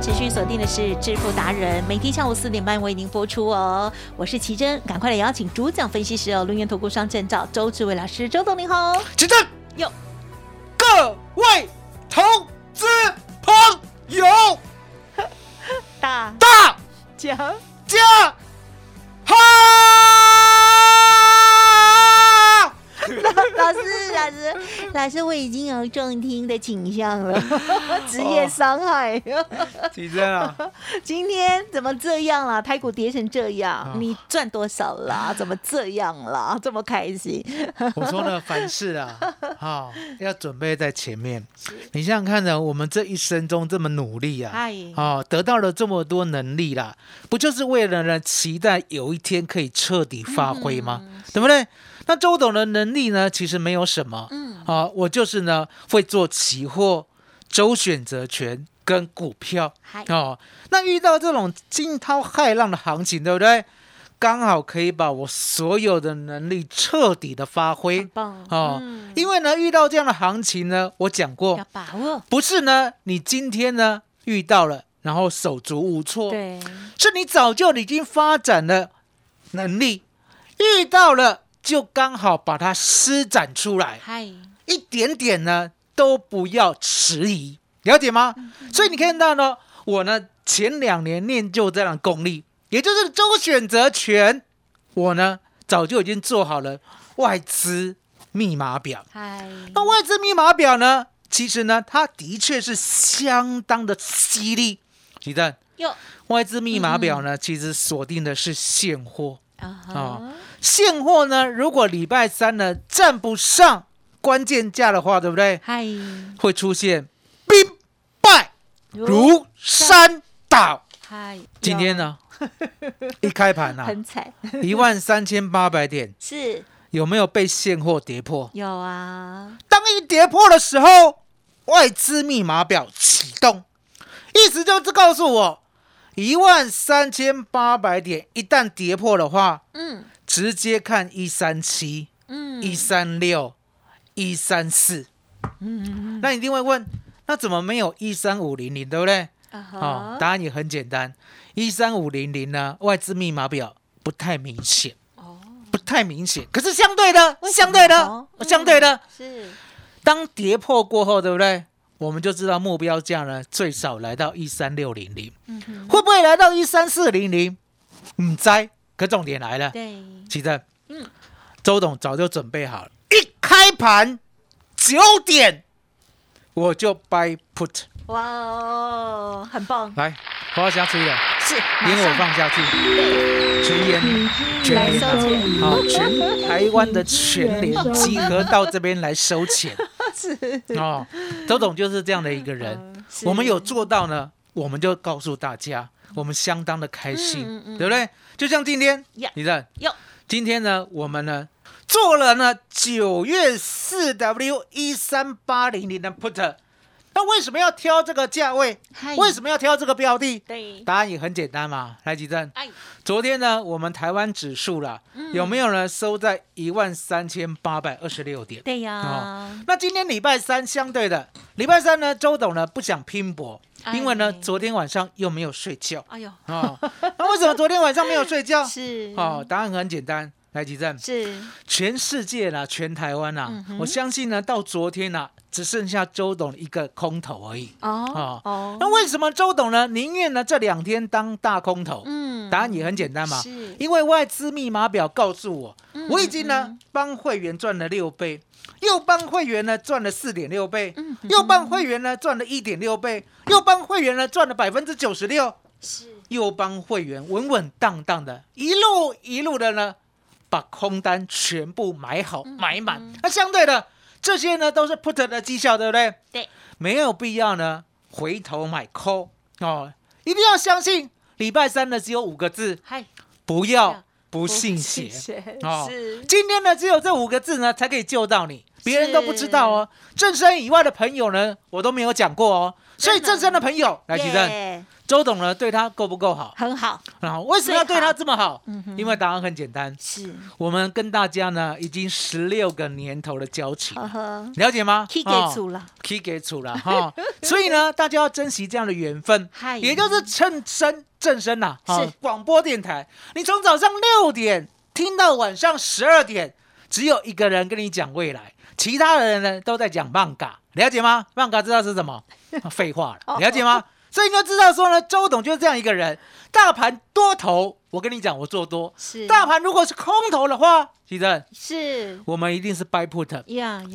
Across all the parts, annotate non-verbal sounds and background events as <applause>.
持续锁定的是致富达人，每天下午四点半为您播出哦。我是奇珍，赶快来邀请主讲分析师哦，轮源投顾商证照周志伟老师，周董您好。奇珍，哟，各位投资朋友，<laughs> 大。大。家家好！<laughs> 老师，老师，老师，我已经有重听的倾向了，<laughs> 职业伤害。几针啊，<laughs> 今天怎么这样啦？台股跌成这样，哦你赚多少啦？怎么这样啦？这么开心？<laughs> 我说呢，凡事啊，哈、要准备在前面。你想想看呢，我们这一生中这么努力啊，嗨，哦，得到了这么多能力啦，不就是为了呢，期待有一天可以彻底发挥吗？对不对？那周董的能力呢，其实没有什么，嗯，啊，我就是呢会做期货、周选择权跟股票，哦。那遇到这种惊涛骇浪的行情，对不对？刚好可以把我所有的能力彻底的发挥。哦。嗯。因为呢，遇到这样的行情呢，我讲过要，把握，不是呢，你今天呢遇到了，然后手足无措，对，是你早就已经发展了能力，遇到了就刚好把它施展出来，嗨，一点点呢都不要迟疑，了解吗？所以你看到呢，我呢前两年练就这样的功力，也就是周选择权，我呢早就已经做好了外资密码表。嗨，那外资密码表呢，其实呢它的确是相当的犀利。鸡蛋，哟，外资密码表呢，其实锁定的是现货。哦，现货呢，如果礼拜三呢站不上关键价的话，对不对？嗨，会出现兵败如山倒。嗨，今天呢，一开盘有啊，很惨，一万三千八百点，是。有没有被现货跌破？有啊，当一跌破的时候，外资密码表启动，意思就是告诉我，一万三千八百点一旦跌破的话，嗯直接看一三七、嗯，一三六、一三四。嗯，那你一定会问，那怎么没有一三五零零，对不对？啊哦哈，，答案也很简单，一三五零零呢，外资密码表不太明显，哦，不太明显。可是相对的，相对的么，相对的，是。当跌破过后，对不对？我们就知道目标价呢，最少来到一三六零零，嗯哼，会不会来到一三四零零？唔知，可重点来了，对，其实，嗯周董早就准备好了，一开盘九点我就 buy put 哇哦，很棒，来，我要下去了，是连我放下去，全员全来联收钱，好，全台湾的全联 <laughs> 集合到这边来收钱。<laughs> 是。哦。周董就是这样的一个人，我们有做到呢，我们就告诉大家，我们相当的开心，嗯嗯嗯。对不对？就像今天，你看，哟，今天呢，我们呢做了呢九月四 W 一三八零零的 put，那为什么要挑这个价位？嗨为什么要挑这个标的？对，答案也很简单嘛，来吉正。哎，昨天呢，我们台湾指数啦，嗯有没有呢？收在一万三千八百二十六点。对呀哦，那今天礼拜三相对的，礼拜三呢，周董呢不想拼搏，因为呢哎昨天晚上又没有睡觉哎呦，哦。那为什么昨天晚上没有睡觉？<laughs> 是哦，答案很简单，来吉正，是全世界啦，全台湾啦，嗯我相信呢，到昨天呢、只剩下周董一个空头而已。哦哦哦，那为什么周董呢宁愿呢这两天当大空头？嗯。答案也很简单嘛，是。因为外资密码表告诉我，嗯我已经呢帮会员赚了六倍，又帮会员呢赚了四点六倍，嗯又帮会员呢赚了一点六倍，又帮会员呢赚了百分之九十六，是。又帮会员稳稳当当的一路一路的呢把空单全部买好嗯买满。那相对的这些呢都是 put 的绩效，对不对？对，没有必要呢回头买 call 哦，一定要相信礼拜三呢只有五个字，嗨，不要不信邪。哦今天呢只有这五个字呢才可以救到你，别人都不知道哦。正身以外的朋友呢，我都没有讲过哦。所以正身的朋友来举证，耶周董呢对他够不够好？很好，然后为什么要对他这么好？嗯哼？因为答案很简单，是。我们跟大家呢已经十六个年头的交情，了解吗？，K 给哦出了，key 给出了哈，<laughs> 所以呢，大家要珍惜这样的缘分，嗨。也就是趁身正身呐、哈是。广播电台，你从早上六点听到晚上十二点，只有一个人跟你讲未来，其他的人呢都在讲漫嘎，了解吗？漫嘎知道是什么？<laughs> 废话了，了解吗？所以你就知道说呢，周董就是这样一个人，大盘多头，我跟你讲，我做多；是大盘如果是空头的话，奇正，是我们一定是 buy put。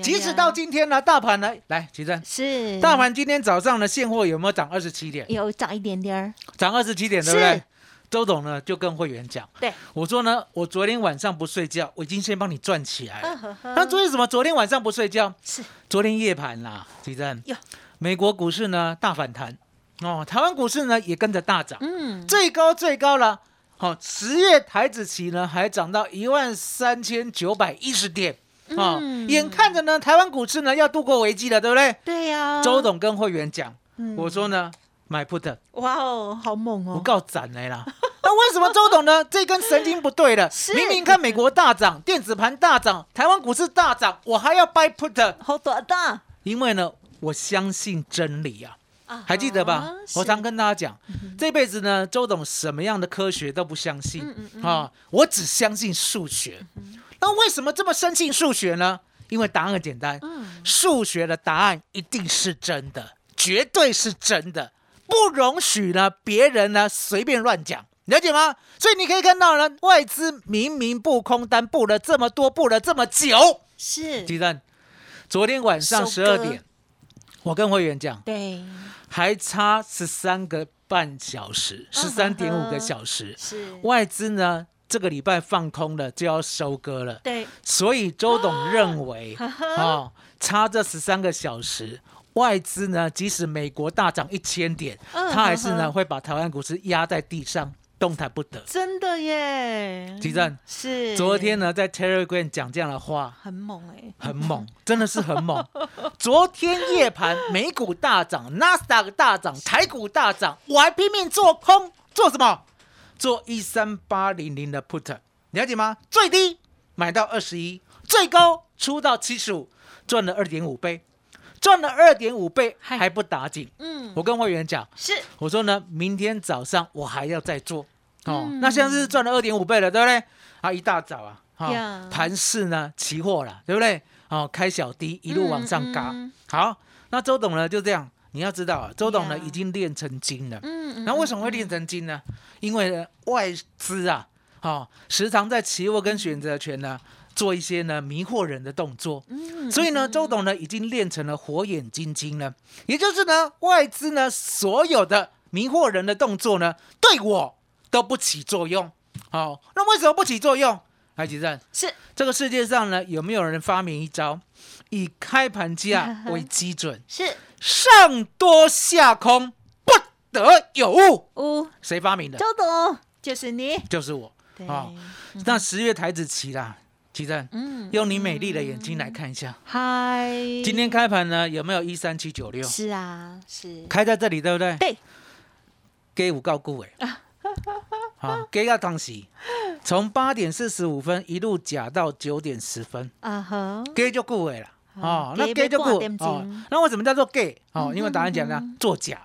即使到今天呢，大盘呢，来，奇正，是大盘今天早上的现货有没有涨二十七点？有涨一点点儿，涨二十七点，对不对？周董呢就跟会员讲，对，我说呢，我昨天晚上不睡觉，我已经先帮你赚起来了。呵呵那昨天什么？昨天晚上不睡觉？是昨天夜盘啦，奇正哟，美国股市呢大反弹，哦，台湾股市呢也跟着大涨，嗯，最高最高了。好、十月台子期呢还涨到一万三千九百一十点，哦，嗯眼看着呢台湾股市呢要度过危机了，对不对？对呀，周董跟会员讲，嗯我说呢买 put。哇哦，好猛哦，不告斩来啦！<laughs> 那为什么周董呢？这根神经不对了 <laughs> 是。明明看美国大涨，电子盘大涨，台湾股市大涨，我还要 buy put，好短的，因为呢，我相信真理啊。啊还记得吧？我常跟大家讲，这辈子呢，周董什么样的科学都不相信啊，我只相信数学。那为什么这么深信数学呢？因为答案很简单，数学的答案一定是真的，绝对是真的，不容许呢别人呢随便乱讲。了解吗？所以你可以看到呢，外资明明布空单布了这么多，布了这么久。是，鸡蛋，昨天晚上十二点，我跟会员讲，对，还差十三个半小时，十三点五个小时。是，外资呢，这个礼拜放空了，就要收割了。对，所以周董认为，哦，差这十三个小时，外资呢，即使美国大涨一千点，嗯他还是呢会把台湾股市压在地上，动弹不得。真的耶，吉正是，昨天呢，在 Telegram 讲这样的话，很猛哎，很猛，真的是很猛。<laughs> 昨天夜盘美股大涨，纳斯达克大涨，台股大涨，我还拼命做空，做什么？做一三八零零的 put，了解吗？最低买到二十一，最高出到七十五，赚了二点五倍，赚了二点五倍嗨还不打紧。嗯，我跟会员讲，是我说呢，明天早上我还要再做哦。嗯那现在是赚了二点五倍了，对不对？啊，一大早啊，哈、呀盘市呢，期货了，对不对？哦，开小低，一路往上嘎。好，那周董呢就这样，你要知道啊，周董呢呀已经练成精了。嗯嗯，那为什么会练成精呢？因为呢外资啊，哦，时常在期货跟选择权呢做一些呢迷惑人的动作。嗯所以呢，周董呢已经练成了火眼金睛了，也就是呢，外资呢所有的迷惑人的动作呢，对我都不起作用。好、那为什么不起作用？来，吉正，是。这个世界上呢，有没有人发明一招？以开盘价 <laughs> 为基准，是。上多下空，不得有误？五谁发明的？周董。就是你，就是我。对，哦那十月台子期啦，吉正，嗯，用你美丽的眼睛来看一下，嗨，今天开盘呢有没有一三七九六？是啊，是，开在这里，对不对？对，给五告顾哎，<laughs> 好，给要当时从八点四十五分一路假到九点十分，啊哈，给就顾哎了。哦，给那给就顾要挂点哦。那为什么叫做给？哦，嗯因为答案讲呢，作假。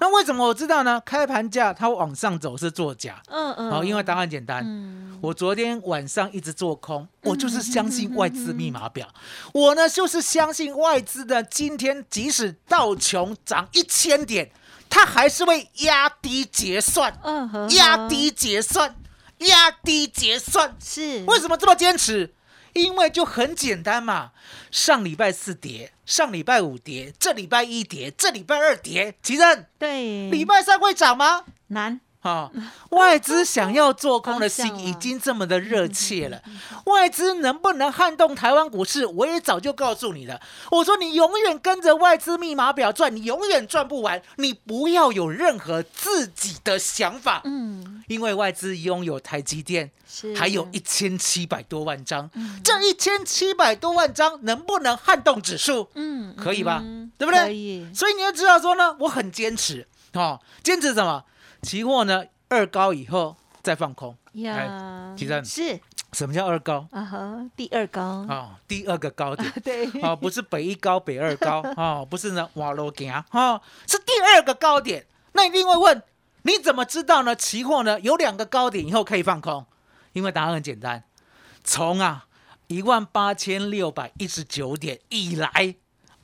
那为什么我知道呢？开盘价它往上走是作假。嗯嗯好，因为答案简单。嗯，我昨天晚上一直做空，我就是相信外资密码表。我呢就是相信外资的，今天即使道琼涨一千点，它还是会压低结算，压低结算，压低结算。是为什么这么坚持？因为就很简单嘛，上礼拜四跌，上礼拜五跌，这礼拜一跌，这礼拜二跌，奇正，对礼拜三会涨吗？难啊、<laughs> 外资想要做空的心已经这么的热切了，外资能不能撼动台湾股市？我也早就告诉你了。我说你永远跟着外资密码表转，你永远赚不完。你不要有任何自己的想法，嗯因为外资拥有台积电，是还有一千七百多万张，这一千七百多万张能不能撼动指数？嗯可以吧嗯对不对所以你要知道说呢，我很坚持哦，坚持什么？期货呢二高以后再放空。呀，其实是什么叫二高？啊哈，第二高哦，第二个高点。<laughs> 对哦，不是北一高、北二高，<laughs> 哦，不是呢，瓦罗行，哦，是第二个高点。那一定会问，你怎么知道呢？期货呢有两个高点以后可以放空，因为答案很简单，从啊一万八千六百一十九点以来，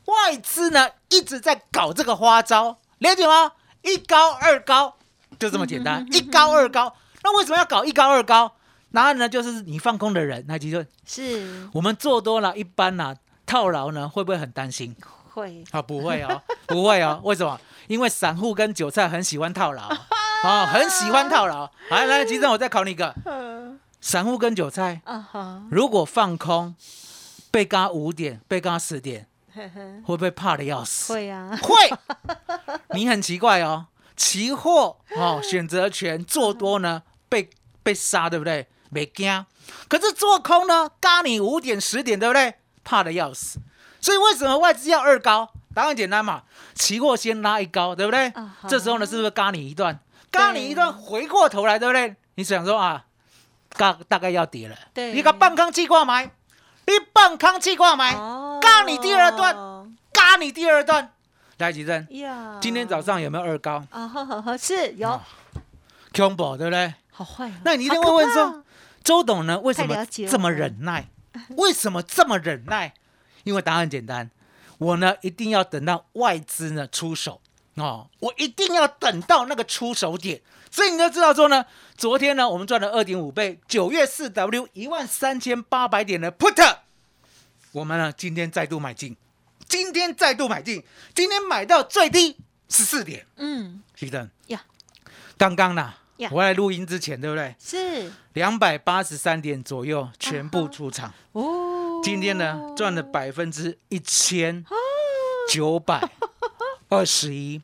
外资呢一直在搞这个花招，了解吗？一高二高，就这么简单，一高二高。那为什么要搞一高二高？然后呢就是你放空的人，那其实是我们做多了，一般呢、套牢呢，会不会很担心？会啊，不会哦，不会哦。<laughs> 为什么？因为散户跟韭菜很喜欢套牢啊，<laughs> 很喜欢套牢。来来，吉正，我再考你一个，<laughs> 散户跟韭菜如果放空，被嘎五点，被嘎十点，会不会怕的要死？会啊，会。你很奇怪哦，期货哦，选择权做多呢，被被杀，对不对？没惊。可是做空呢，嘎你五点十点，对不对？怕的要死。所以为什么外资要二高？答案简单嘛，期货先拉一高，对不对？这时候呢，是不是嘎你一段？嘎你一段，回过头来，对不对？你想说啊，嘎大概要跌了，对你个半康气挂买，你半康气挂买，哦嘎你第二段嘎你第二段。来，吉正，呀，今天早上有没有二高？啊是有，combo 对不对？好坏哦，那你一定会问说，周董呢，为什么这么忍耐？<laughs> 为什么这么忍耐？因为答案简单，我呢一定要等到外资呢出手。哦，我一定要等到那个出手点。所以你就知道说呢，昨天呢我们赚了二点五倍，九月四 W 一万三千八百点的 put，我们呢今天再度买进，今天再度买进，今天买到最低十四点，嗯。徐正呀，刚刚呢呀。我来录音之前对不对？是。两百八十三点左右全部出场。哦，今天呢赚了百分之一千九百二十一，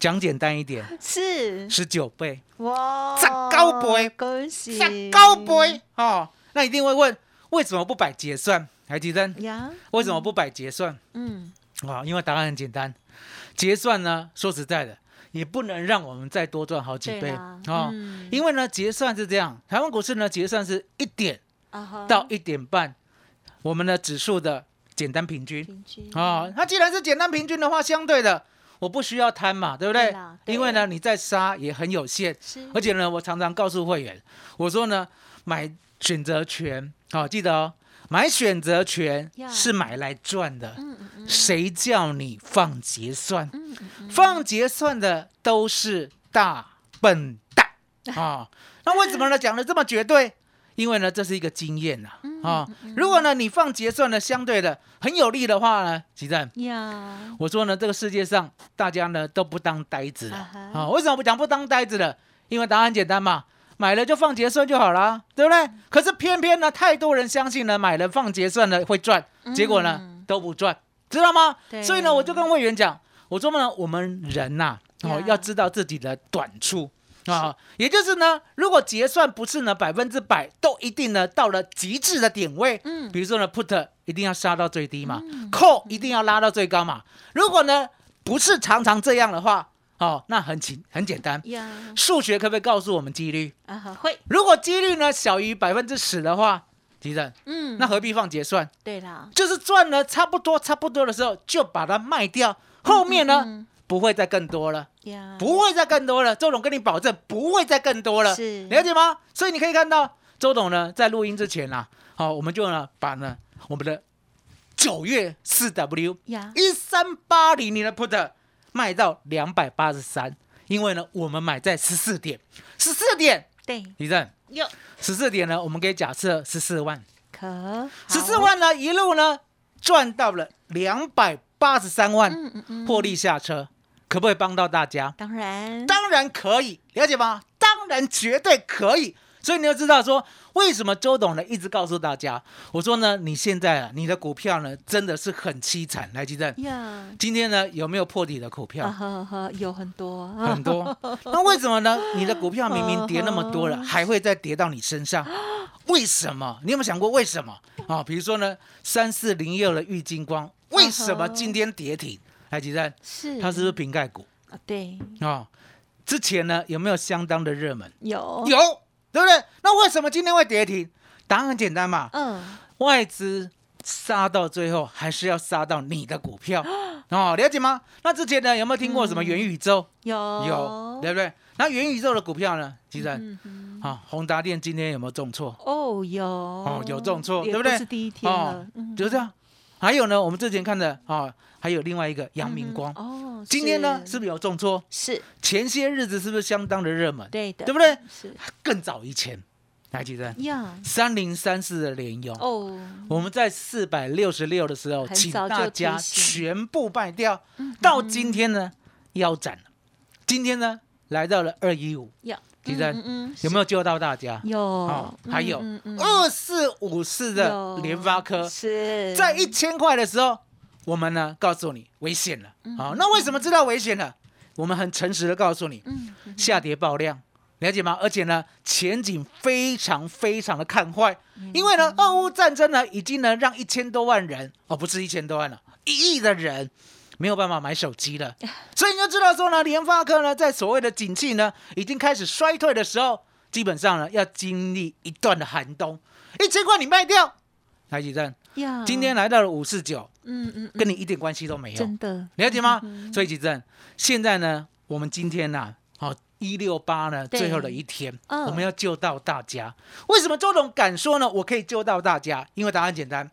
讲简单一点，是。十九倍，哇，十高倍。恭喜，十高倍哦。那一定会问，为什么不摆结算？还记得呀，为什么不摆结算？嗯。啊、因为答案很简单，结算呢，说实在的，也不能让我们再多赚好几倍对啦哦。嗯。因为呢，结算是这样，台湾股市呢，结算是一点到一点半，我们的指数的简单平均。平均。啊。它既然是简单平均的话，相对的我不需要贪嘛，对不对？因为呢，你再杀也很有限，而且呢，我常常告诉会员，我说呢，买选择权，好、记得哦，买选择权是买来赚的，谁叫你放结算？放结算的都是大笨蛋 <laughs> 啊！那为什么呢？讲的这么绝对？因为呢，这是一个经验呐嗯啊。如果呢，你放结算的相对的很有利的话呢，吉正，我说呢，这个世界上大家呢都不当呆子了啊。为什么不讲不当呆子了？因为答案很简单嘛，买了就放结算就好了，对不对？可是偏偏呢，太多人相信呢，买了放结算的会赚，结果呢嗯都不赚，知道吗？所以呢，我就跟会员讲，我说呢，我们人呐、哦呀，要知道自己的短处啊，也就是呢，如果结算不是呢百分之百都一定呢到了极致的点位，嗯比如说呢 put 一定要杀到最低嘛，call 一定要拉到最高嘛。如果呢不是常常这样的话，哦，那很简很简单，呀。数学可不可以告诉我们几率？啊哈会。如果几率呢小于百分之十的话，其实嗯。那何必放结算？对啦，就是赚了差不多差不多的时候就把它卖掉，后面呢、嗯不会再更多了，呀，不会再更多了。周董跟你保证，不会再更多了，是。了解吗？所以你可以看到，周董呢在录音之前啊，好，我们就呢把呢我们的九月四 W 呀，一三八零年的 put 卖到两百八十三，因为呢我们买在十四点，十四点，对，李正，有十四点呢，我们可以假设十四万，可十四，万呢一路呢赚到了两百八十三万，嗯嗯嗯，获利下车，可不可以帮到大家？当然，当然可以，了解吗？当然绝对可以。所以你要知道说，为什么周董呢一直告诉大家，我说呢，你现在啊，你的股票呢真的是很凄惨。来，基正，呀，今天呢有没有破底的股啊票？有很多，很多。<laughs> 那为什么呢？你的股票明明跌那么多了，还会再跌到你身上？为什么？你有没有想过为什么？啊，比如说呢，三四零六的玉金光，为什么今天跌停？来，吉正，是它是不是瓶盖股啊？对，啊？之前呢有没有相当的热门？有，有，对不对？那为什么今天会跌停？答案很简单嘛，嗯，外资杀到最后还是要杀到你的股票 <gasps> 哦，了解吗？那之前呢有没有听过什么元宇宙？有，有，对不对？那元宇宙的股票呢？其实嗯，啊，宏达电今天有没有重挫？哦，有，哦，有重挫，也对不对？是第一天了，嗯就是这样。还有呢，我们之前看的啊，还有另外一个阳明光，哦，今天呢是。是不是有重挫？是。前些日子是不是相当的热门？对的，对不对？是。更早以前，来记得？呀，三零三四的联用，哦，我们在四百六十六的时候，请大家全部卖掉，到今天呢腰斩了，今天呢来到了二一五，要，提振嗯嗯，有没有救到大家？有。哦，还有二四五四的有。联发科，是。在一千块的时候，我们呢告诉你危险了。嗯好，那为什么知道危险了？我们很诚实的告诉你，嗯下跌爆量，了解吗？而且呢，前景非常非常的看坏，嗯。因为呢，俄乌战争呢，已经呢让一千多万人，哦，不是一千多万了，一亿的人没有办法买手机了，所以你就知道说呢，联发科呢，在所谓的景气呢已经开始衰退的时候，基本上呢要经历一段的寒冬，一千块你卖掉，台积电呀，今天来到了五四九，嗯嗯，跟你一点关系都没有。真的了解吗？嗯所以吉正，现在呢，我们今天呐、好一六八呢，最后的一天，嗯我们要救到大家。为什么周董敢说呢？我可以救到大家，因为答案简单。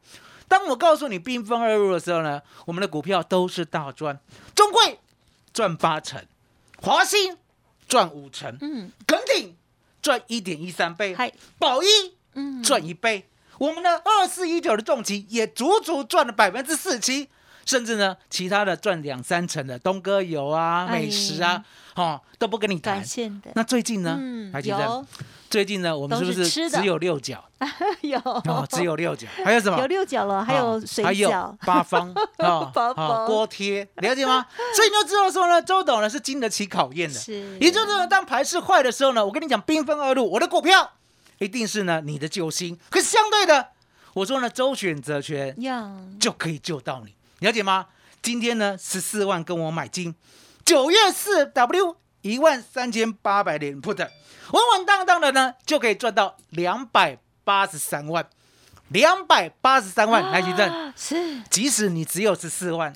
当我告诉你兵分二路的时候呢，我们的股票都是大赚，中贵赚八成，华兴赚五成，嗯，耿鼎赚一点一三倍，嗨，宝一嗯，赚一倍。我们的二四一九的重疾也足足赚了百分之四七，甚至呢，其他的赚两三成的东哥油啊、哎。美食啊，哦，都不跟你谈。那最近呢？嗯还记得有最近呢，我们是不是只有六角？<laughs> 有哦，只有六角，还有什么？有六角了，还有哦水饺，八方啊 <laughs> 八方锅贴，了解吗？所以你就知道说呢，周董呢是经得起考验的。是，也就是呢，当盘势坏的时候呢，我跟你讲，兵分二路，我的股票一定是呢你的救星。可是相对的，我说呢，周选择权呀，就可以救到你，了解吗？今天呢，十四万跟我买金，九月四 W 一万三千八百点 put，稳稳当当的呢，就可以赚到两百八十三万，两百八十三万，来举证。是，即使你只有十四万，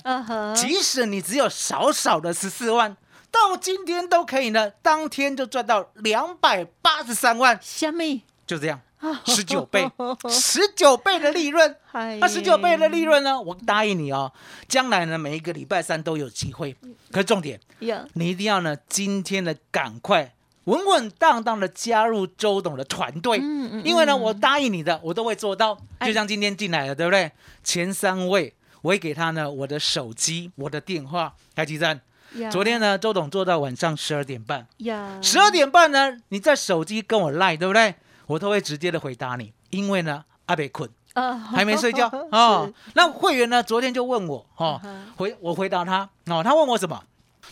即使你只有少少的十四万，到今天都可以呢，当天就赚到两百八十三万，虾米，就这样，十九倍，十九倍的利润。<laughs> 那十九倍的利润呢？我答应你哦，将来呢每一个礼拜三都有机会。可是重点，呀，你一定要呢今天的赶快稳稳当当的加入周董的团队，嗯嗯因为呢嗯我答应你的，我都会做到。哎就像今天进来了，对不对？前三位我会给他呢我的手机、我的电话，台积站。呀昨天呢，周董做到晚上十二点半，呀，十二点半呢，你在手机跟我赖，对不对？我都会直接的回答你，因为呢阿北困。啊，还没睡觉 <laughs> 哦。那会员呢？昨天就问我哦嗯，回我回答他哦，他问我什么？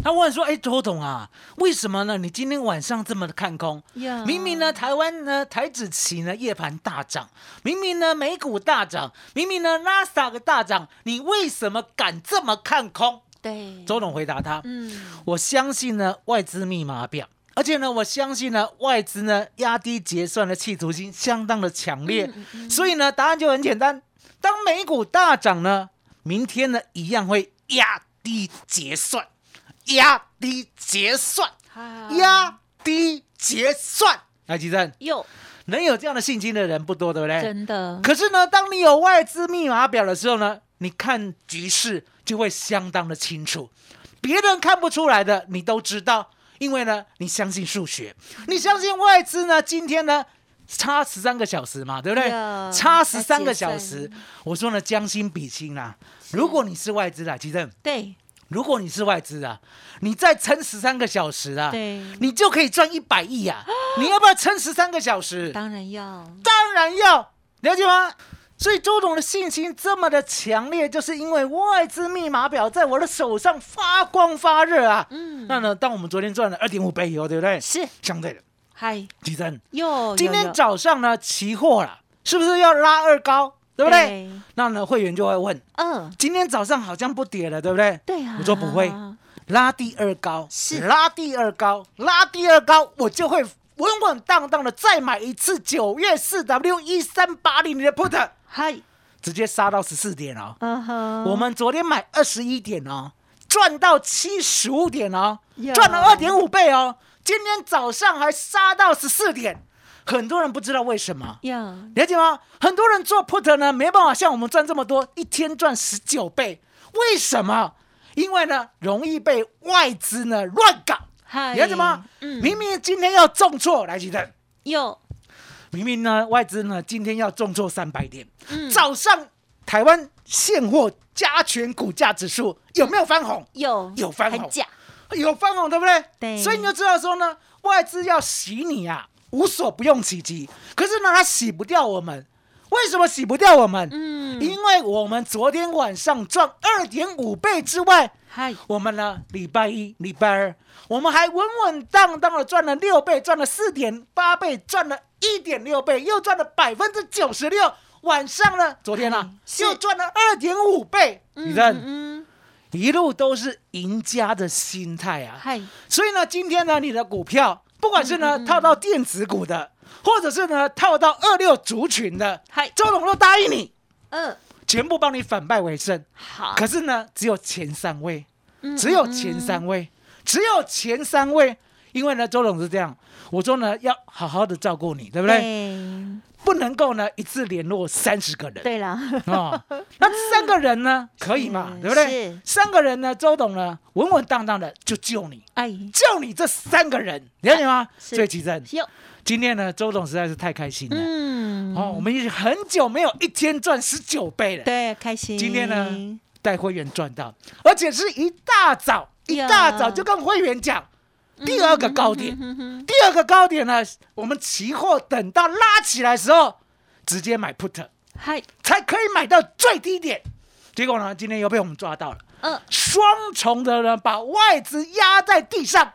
他问说：“哎，周董啊，为什么呢？你今天晚上这么的看空？呀，明明呢，台湾呢台指期呢夜盘大涨，明明呢美股大涨，明明呢纳斯达克大涨，你为什么敢这么看空？”对，周董回答他：“嗯，我相信呢外资密码表，而且呢，我相信呢外资呢压低结算的企图心相当的强烈，所以呢答案就很简单，当美股大涨呢，明天呢一样会压低结算，压低结算，压低结算。来，吉正，有能有这样的信心的人不多，对不对？真的。可是呢，当你有外资密码表的时候呢，你看局势就会相当的清楚，别人看不出来的，你都知道，因为呢，你相信数学，你相信外资呢，今天呢差十三个小时嘛，对不对？差十三个小要时，我说呢，将心比心啦。如果你是外资啊，其正，对如果你是外资啊，你再撑十三个小时啊，对，你就可以赚一百亿啊！你要不要撑十三个小时？当然要当然要，了解吗？所以周董的信心这么的强烈，就是因为外资密码表在我的手上发光发热啊。嗯。那呢，当我们昨天赚了二点五倍以后，对不对？是。相对的，嗨。吉珍，哟今天早上呢，期货了，是不是要拉二高？对不对？对。那呢，会员就会问，嗯。今天早上好像不跌了，对不对？对啊，我说不会拉第二高，是。拉第二高，拉第二高，我就会稳稳当当的再买一次九月四 W 一三八零的 put，嗨直接杀到十四点哦。嗯哼，我们昨天买二十一点哦，赚到七十五点哦呀，赚了二点五倍哦。今天早上还杀到十四点，很多人不知道为什么。要了解吗？很多人做 put 呢，没办法像我们赚这么多，一天赚十九倍。为什么？因为呢，容易被外资呢乱搞。嗨了解吗？嗯明明今天要重挫，来吉登，有明明呢外资呢今天要重挫三百点，嗯早上台湾现货加权股价指数有没有翻红？有有翻红有翻红，对不对？对所以你就知道说呢，外资要洗你啊，无所不用其极。可是呢，它洗不掉我们。为什么洗不掉我们？嗯因为我们昨天晚上赚二点五倍之外，嗨我们呢礼拜一、礼拜二，我们还稳稳当当的赚了六倍，赚了四点八倍，赚了一点六倍，又赚了百分之九十六。晚上呢，昨天呢、又赚了二点五倍。你看？嗯一路都是赢家的心态啊。嗨所以呢，今天呢，你的股票不管是嗯呢套到电子股的，或者是呢套到二六族群的，周董都答应你，嗯全部帮你反败为胜。好可是呢，只有前三位，嗯只有前三位，只有前三位。因为呢，周董是这样，我说呢，要好好的照顾你，对不对？对不能够呢一次联络三十个人。对了哦，那三个人呢，<laughs> 可以嘛？是对不对是？三个人呢，周董呢，稳稳当当的就救你，哎救你这三个人，了解吗？是所以其实有今天呢，周董实在是太开心了。嗯哦，我们已经很久没有一天赚十九倍了，对开心今天呢带会员赚到，而且是一大早，一大早就跟会员讲第二个高点，嗯第二个高点呢，我们期货等到拉起来的时候，直接买 put。嗨才可以买到最低点。结果呢，今天又被我们抓到了，嗯双重的呢把外资压在地上，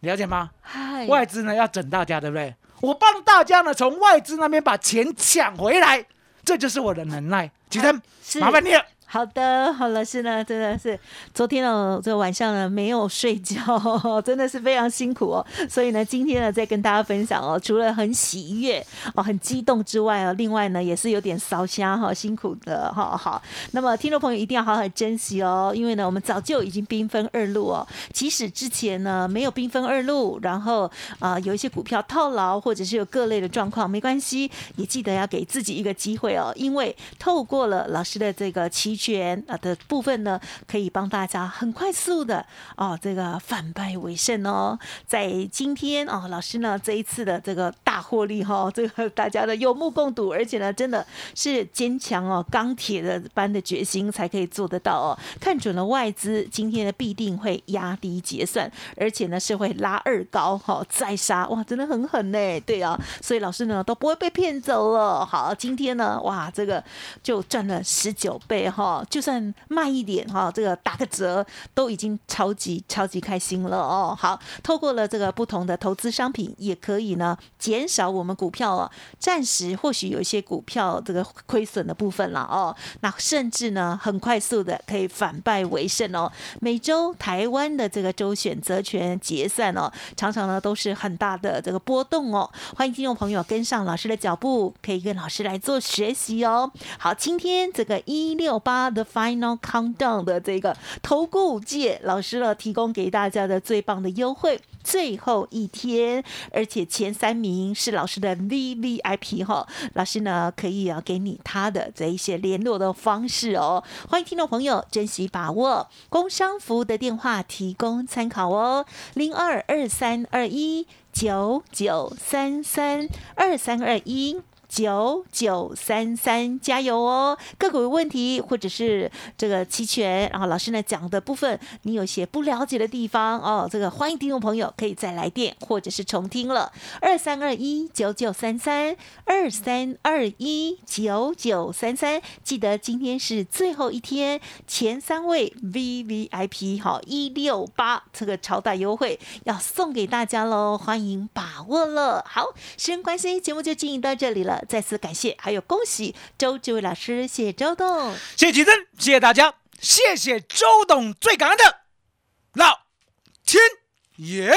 了解吗？嗨外资呢要整大家，对不对？我帮大家呢从外资那边把钱抢回来，这就是我的能耐。吉生，麻烦你了。好的，好老师呢，真的是昨天呢，这个晚上呢没有睡觉，<laughs> 真的是非常辛苦哦。所以呢，今天呢再跟大家分享哦，除了很喜悦哦、很激动之外哦，另外呢也是有点烧香哈，辛苦的哈。好，那么听众朋友一定要好好珍惜哦，因为呢我们早就已经兵分二路哦。即使之前呢没有兵分二路，然后啊、有一些股票套牢，或者是有各类的状况，没关系，也记得要给自己一个机会哦，因为透过了老师的这个期权啊的部分呢，可以帮大家很快速的哦这个反败为胜哦。在今天哦，老师呢这一次的这个大获利哈、哦，这个大家的有目共睹，而且呢真的是坚强哦钢铁的般的决心才可以做得到哦。看准了外资今天呢必定会压低结算，而且呢是会拉二高哈、哦、再杀哇，真的很狠呢。对啊，所以老师呢都不会被骗走了。好，今天呢哇这个就赚了十九倍哈、就算慢一点哈、这个打个折都已经超级超级开心了哦。好，透过了这个不同的投资商品，也可以呢减少我们股票哦，暂时或许有一些股票这个亏损的部分了哦。那甚至呢很快速的可以反败为胜哦。每周台湾的这个周选择权结算哦，常常呢都是很大的这个波动哦。欢迎听众朋友跟上老师的脚步，可以跟老师来做学习哦。好，今天这个一六八八 The Final Countdown 的这个投顾界老师呢提供给大家的最棒的优惠。最后一天，而且前三名是老师的 V V I P 哈，老师呢可以啊给你他的这一些联络的方式哦，欢迎听众朋友珍惜把握，工商服务的电话提供参考哦，零二二三二一九九三三二三二一。九九三三，加油哦！个股问题或者是这个期权，然后老师呢讲的部分，你有些不了解的地方哦，这个欢迎听众朋友可以再来电或者是重听了。二三二一九九三三，二三二一九九三三，记得今天是最后一天，前三位 V V I P 好一六八这个超大优惠要送给大家喽，欢迎把握了。好，时间关系，节目就进行到这里了。再次感谢，还有恭喜周志伟老师，谢谢周董，谢谢吉珍，谢谢大家，谢谢周董，最感恩的老天爷。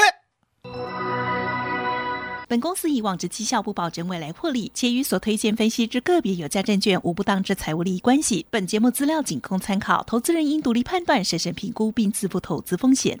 本公司以往之绩效不保证未来获利，且与所推荐分析之个别有价证券无不当之财务利益关系。本节目资料仅供参考，投资人应独立判断、审慎评估并自负投资风险。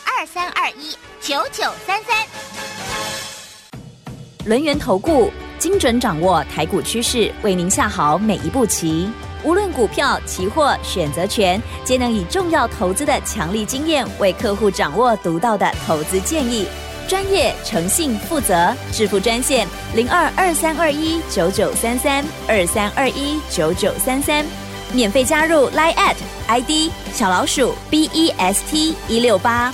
二三二一九九三三，轮源投顾精准掌握台股趋势，为您下好每一步棋。无论股票、期货、选择权，皆能以重要投资的强力经验，为客户掌握独到的投资建议。专业、诚信、负责，致富专线零二二三二一九九三三二三二一九九三三，免费加入 Line at ID 小老鼠 B E S T 一六八。